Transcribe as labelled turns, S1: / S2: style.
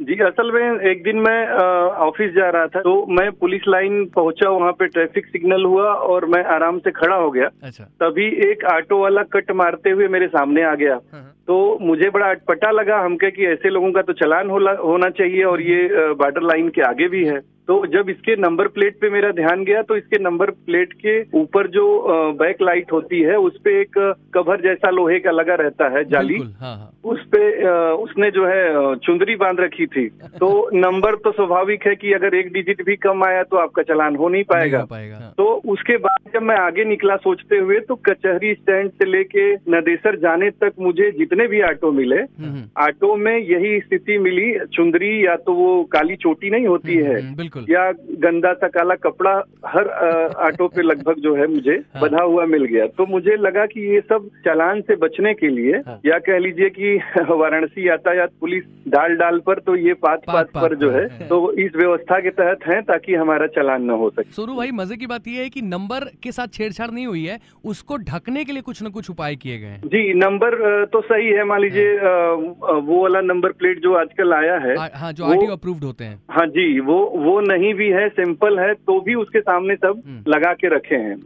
S1: जी असल में एक दिन मैं ऑफ़िस जा रहा था तो मैं पुलिस लाइन पहुँचा वहाँ पे ट्रैफ़िक सिग्नल हुआ और मैं आराम से खड़ा हो गया।
S2: अच्छा।
S1: तभी एक ऑटो वाला कट मारते हुए मेरे सामने आ गया।
S2: हाँ, हाँ।
S1: तो मुझे बड़ा अटपटा लगा हमके कि ऐसे लोगों का तो चलान होना चाहिए और ये अ, बॉर्डर लाइन के आगे भी है। तो जब इसके नंबर प्लेट पे मेरा ध्यान गया तो इसके नंबर प्लेट के ऊपर जो बैक लाइट होती है उस पे एक कवर जैसा लोहे का लगा रहता है जाली।
S2: हाँ हाँ।
S1: उस पे उसने जो है चुंदरी बाँध रखी थी। तो नंबर तो स्वाभाविक है कि अगर एक डिजिट भी कम आया तो आपका चलान हो नहीं
S2: नहीं
S1: पाएगा
S2: हो पाएगा हाँ।
S1: तो उसके बाद जब मैं आगे निकला सोचते हुए तो कचहरी स्टैंड से लेके नदेसर जाने तक मुझे जितने भी ऑटो मिले
S2: हम्म, हम्म,
S1: ऑटो में यही स्थिति मिली। चुंदरी या तो वो काली चोटी नहीं होती है
S2: हम्म, बिल्कुल।
S1: या गंदा सा काला कपड़ा हर ऑटो पे लगभग जो है मुझे
S2: हाँ।
S1: बधा हुआ मिल गया। तो मुझे लगा कि ये सब चालान से बचने के लिए
S2: हाँ।
S1: या कह लीजिए कि वाराणसी यातायात पुलिस डाल डाल पर तो ये पात
S2: पात
S1: पात
S2: पात
S1: पर जो है। तो इस व्यवस्था के तहत है ताकि हमारा चालान न हो सके।
S2: सोनू भाई मज़े की बात यह है की नंबर के साथ छेड़छाड़ नहीं हुई है उसको ढकने के लिए कुछ न कुछ उपाय किए गए
S1: जी नंबर तो सही है मान लीजिए अ, वो वाला नंबर प्लेट जो आजकल आया है
S2: हाँ जो आरटीओ अप्रूव्ड होते हैं।
S1: हाँ जी वो वो नहीं भी है सिंपल है तो भी उसके सामने सब
S2: हम्म।
S1: लगा के रखे हैं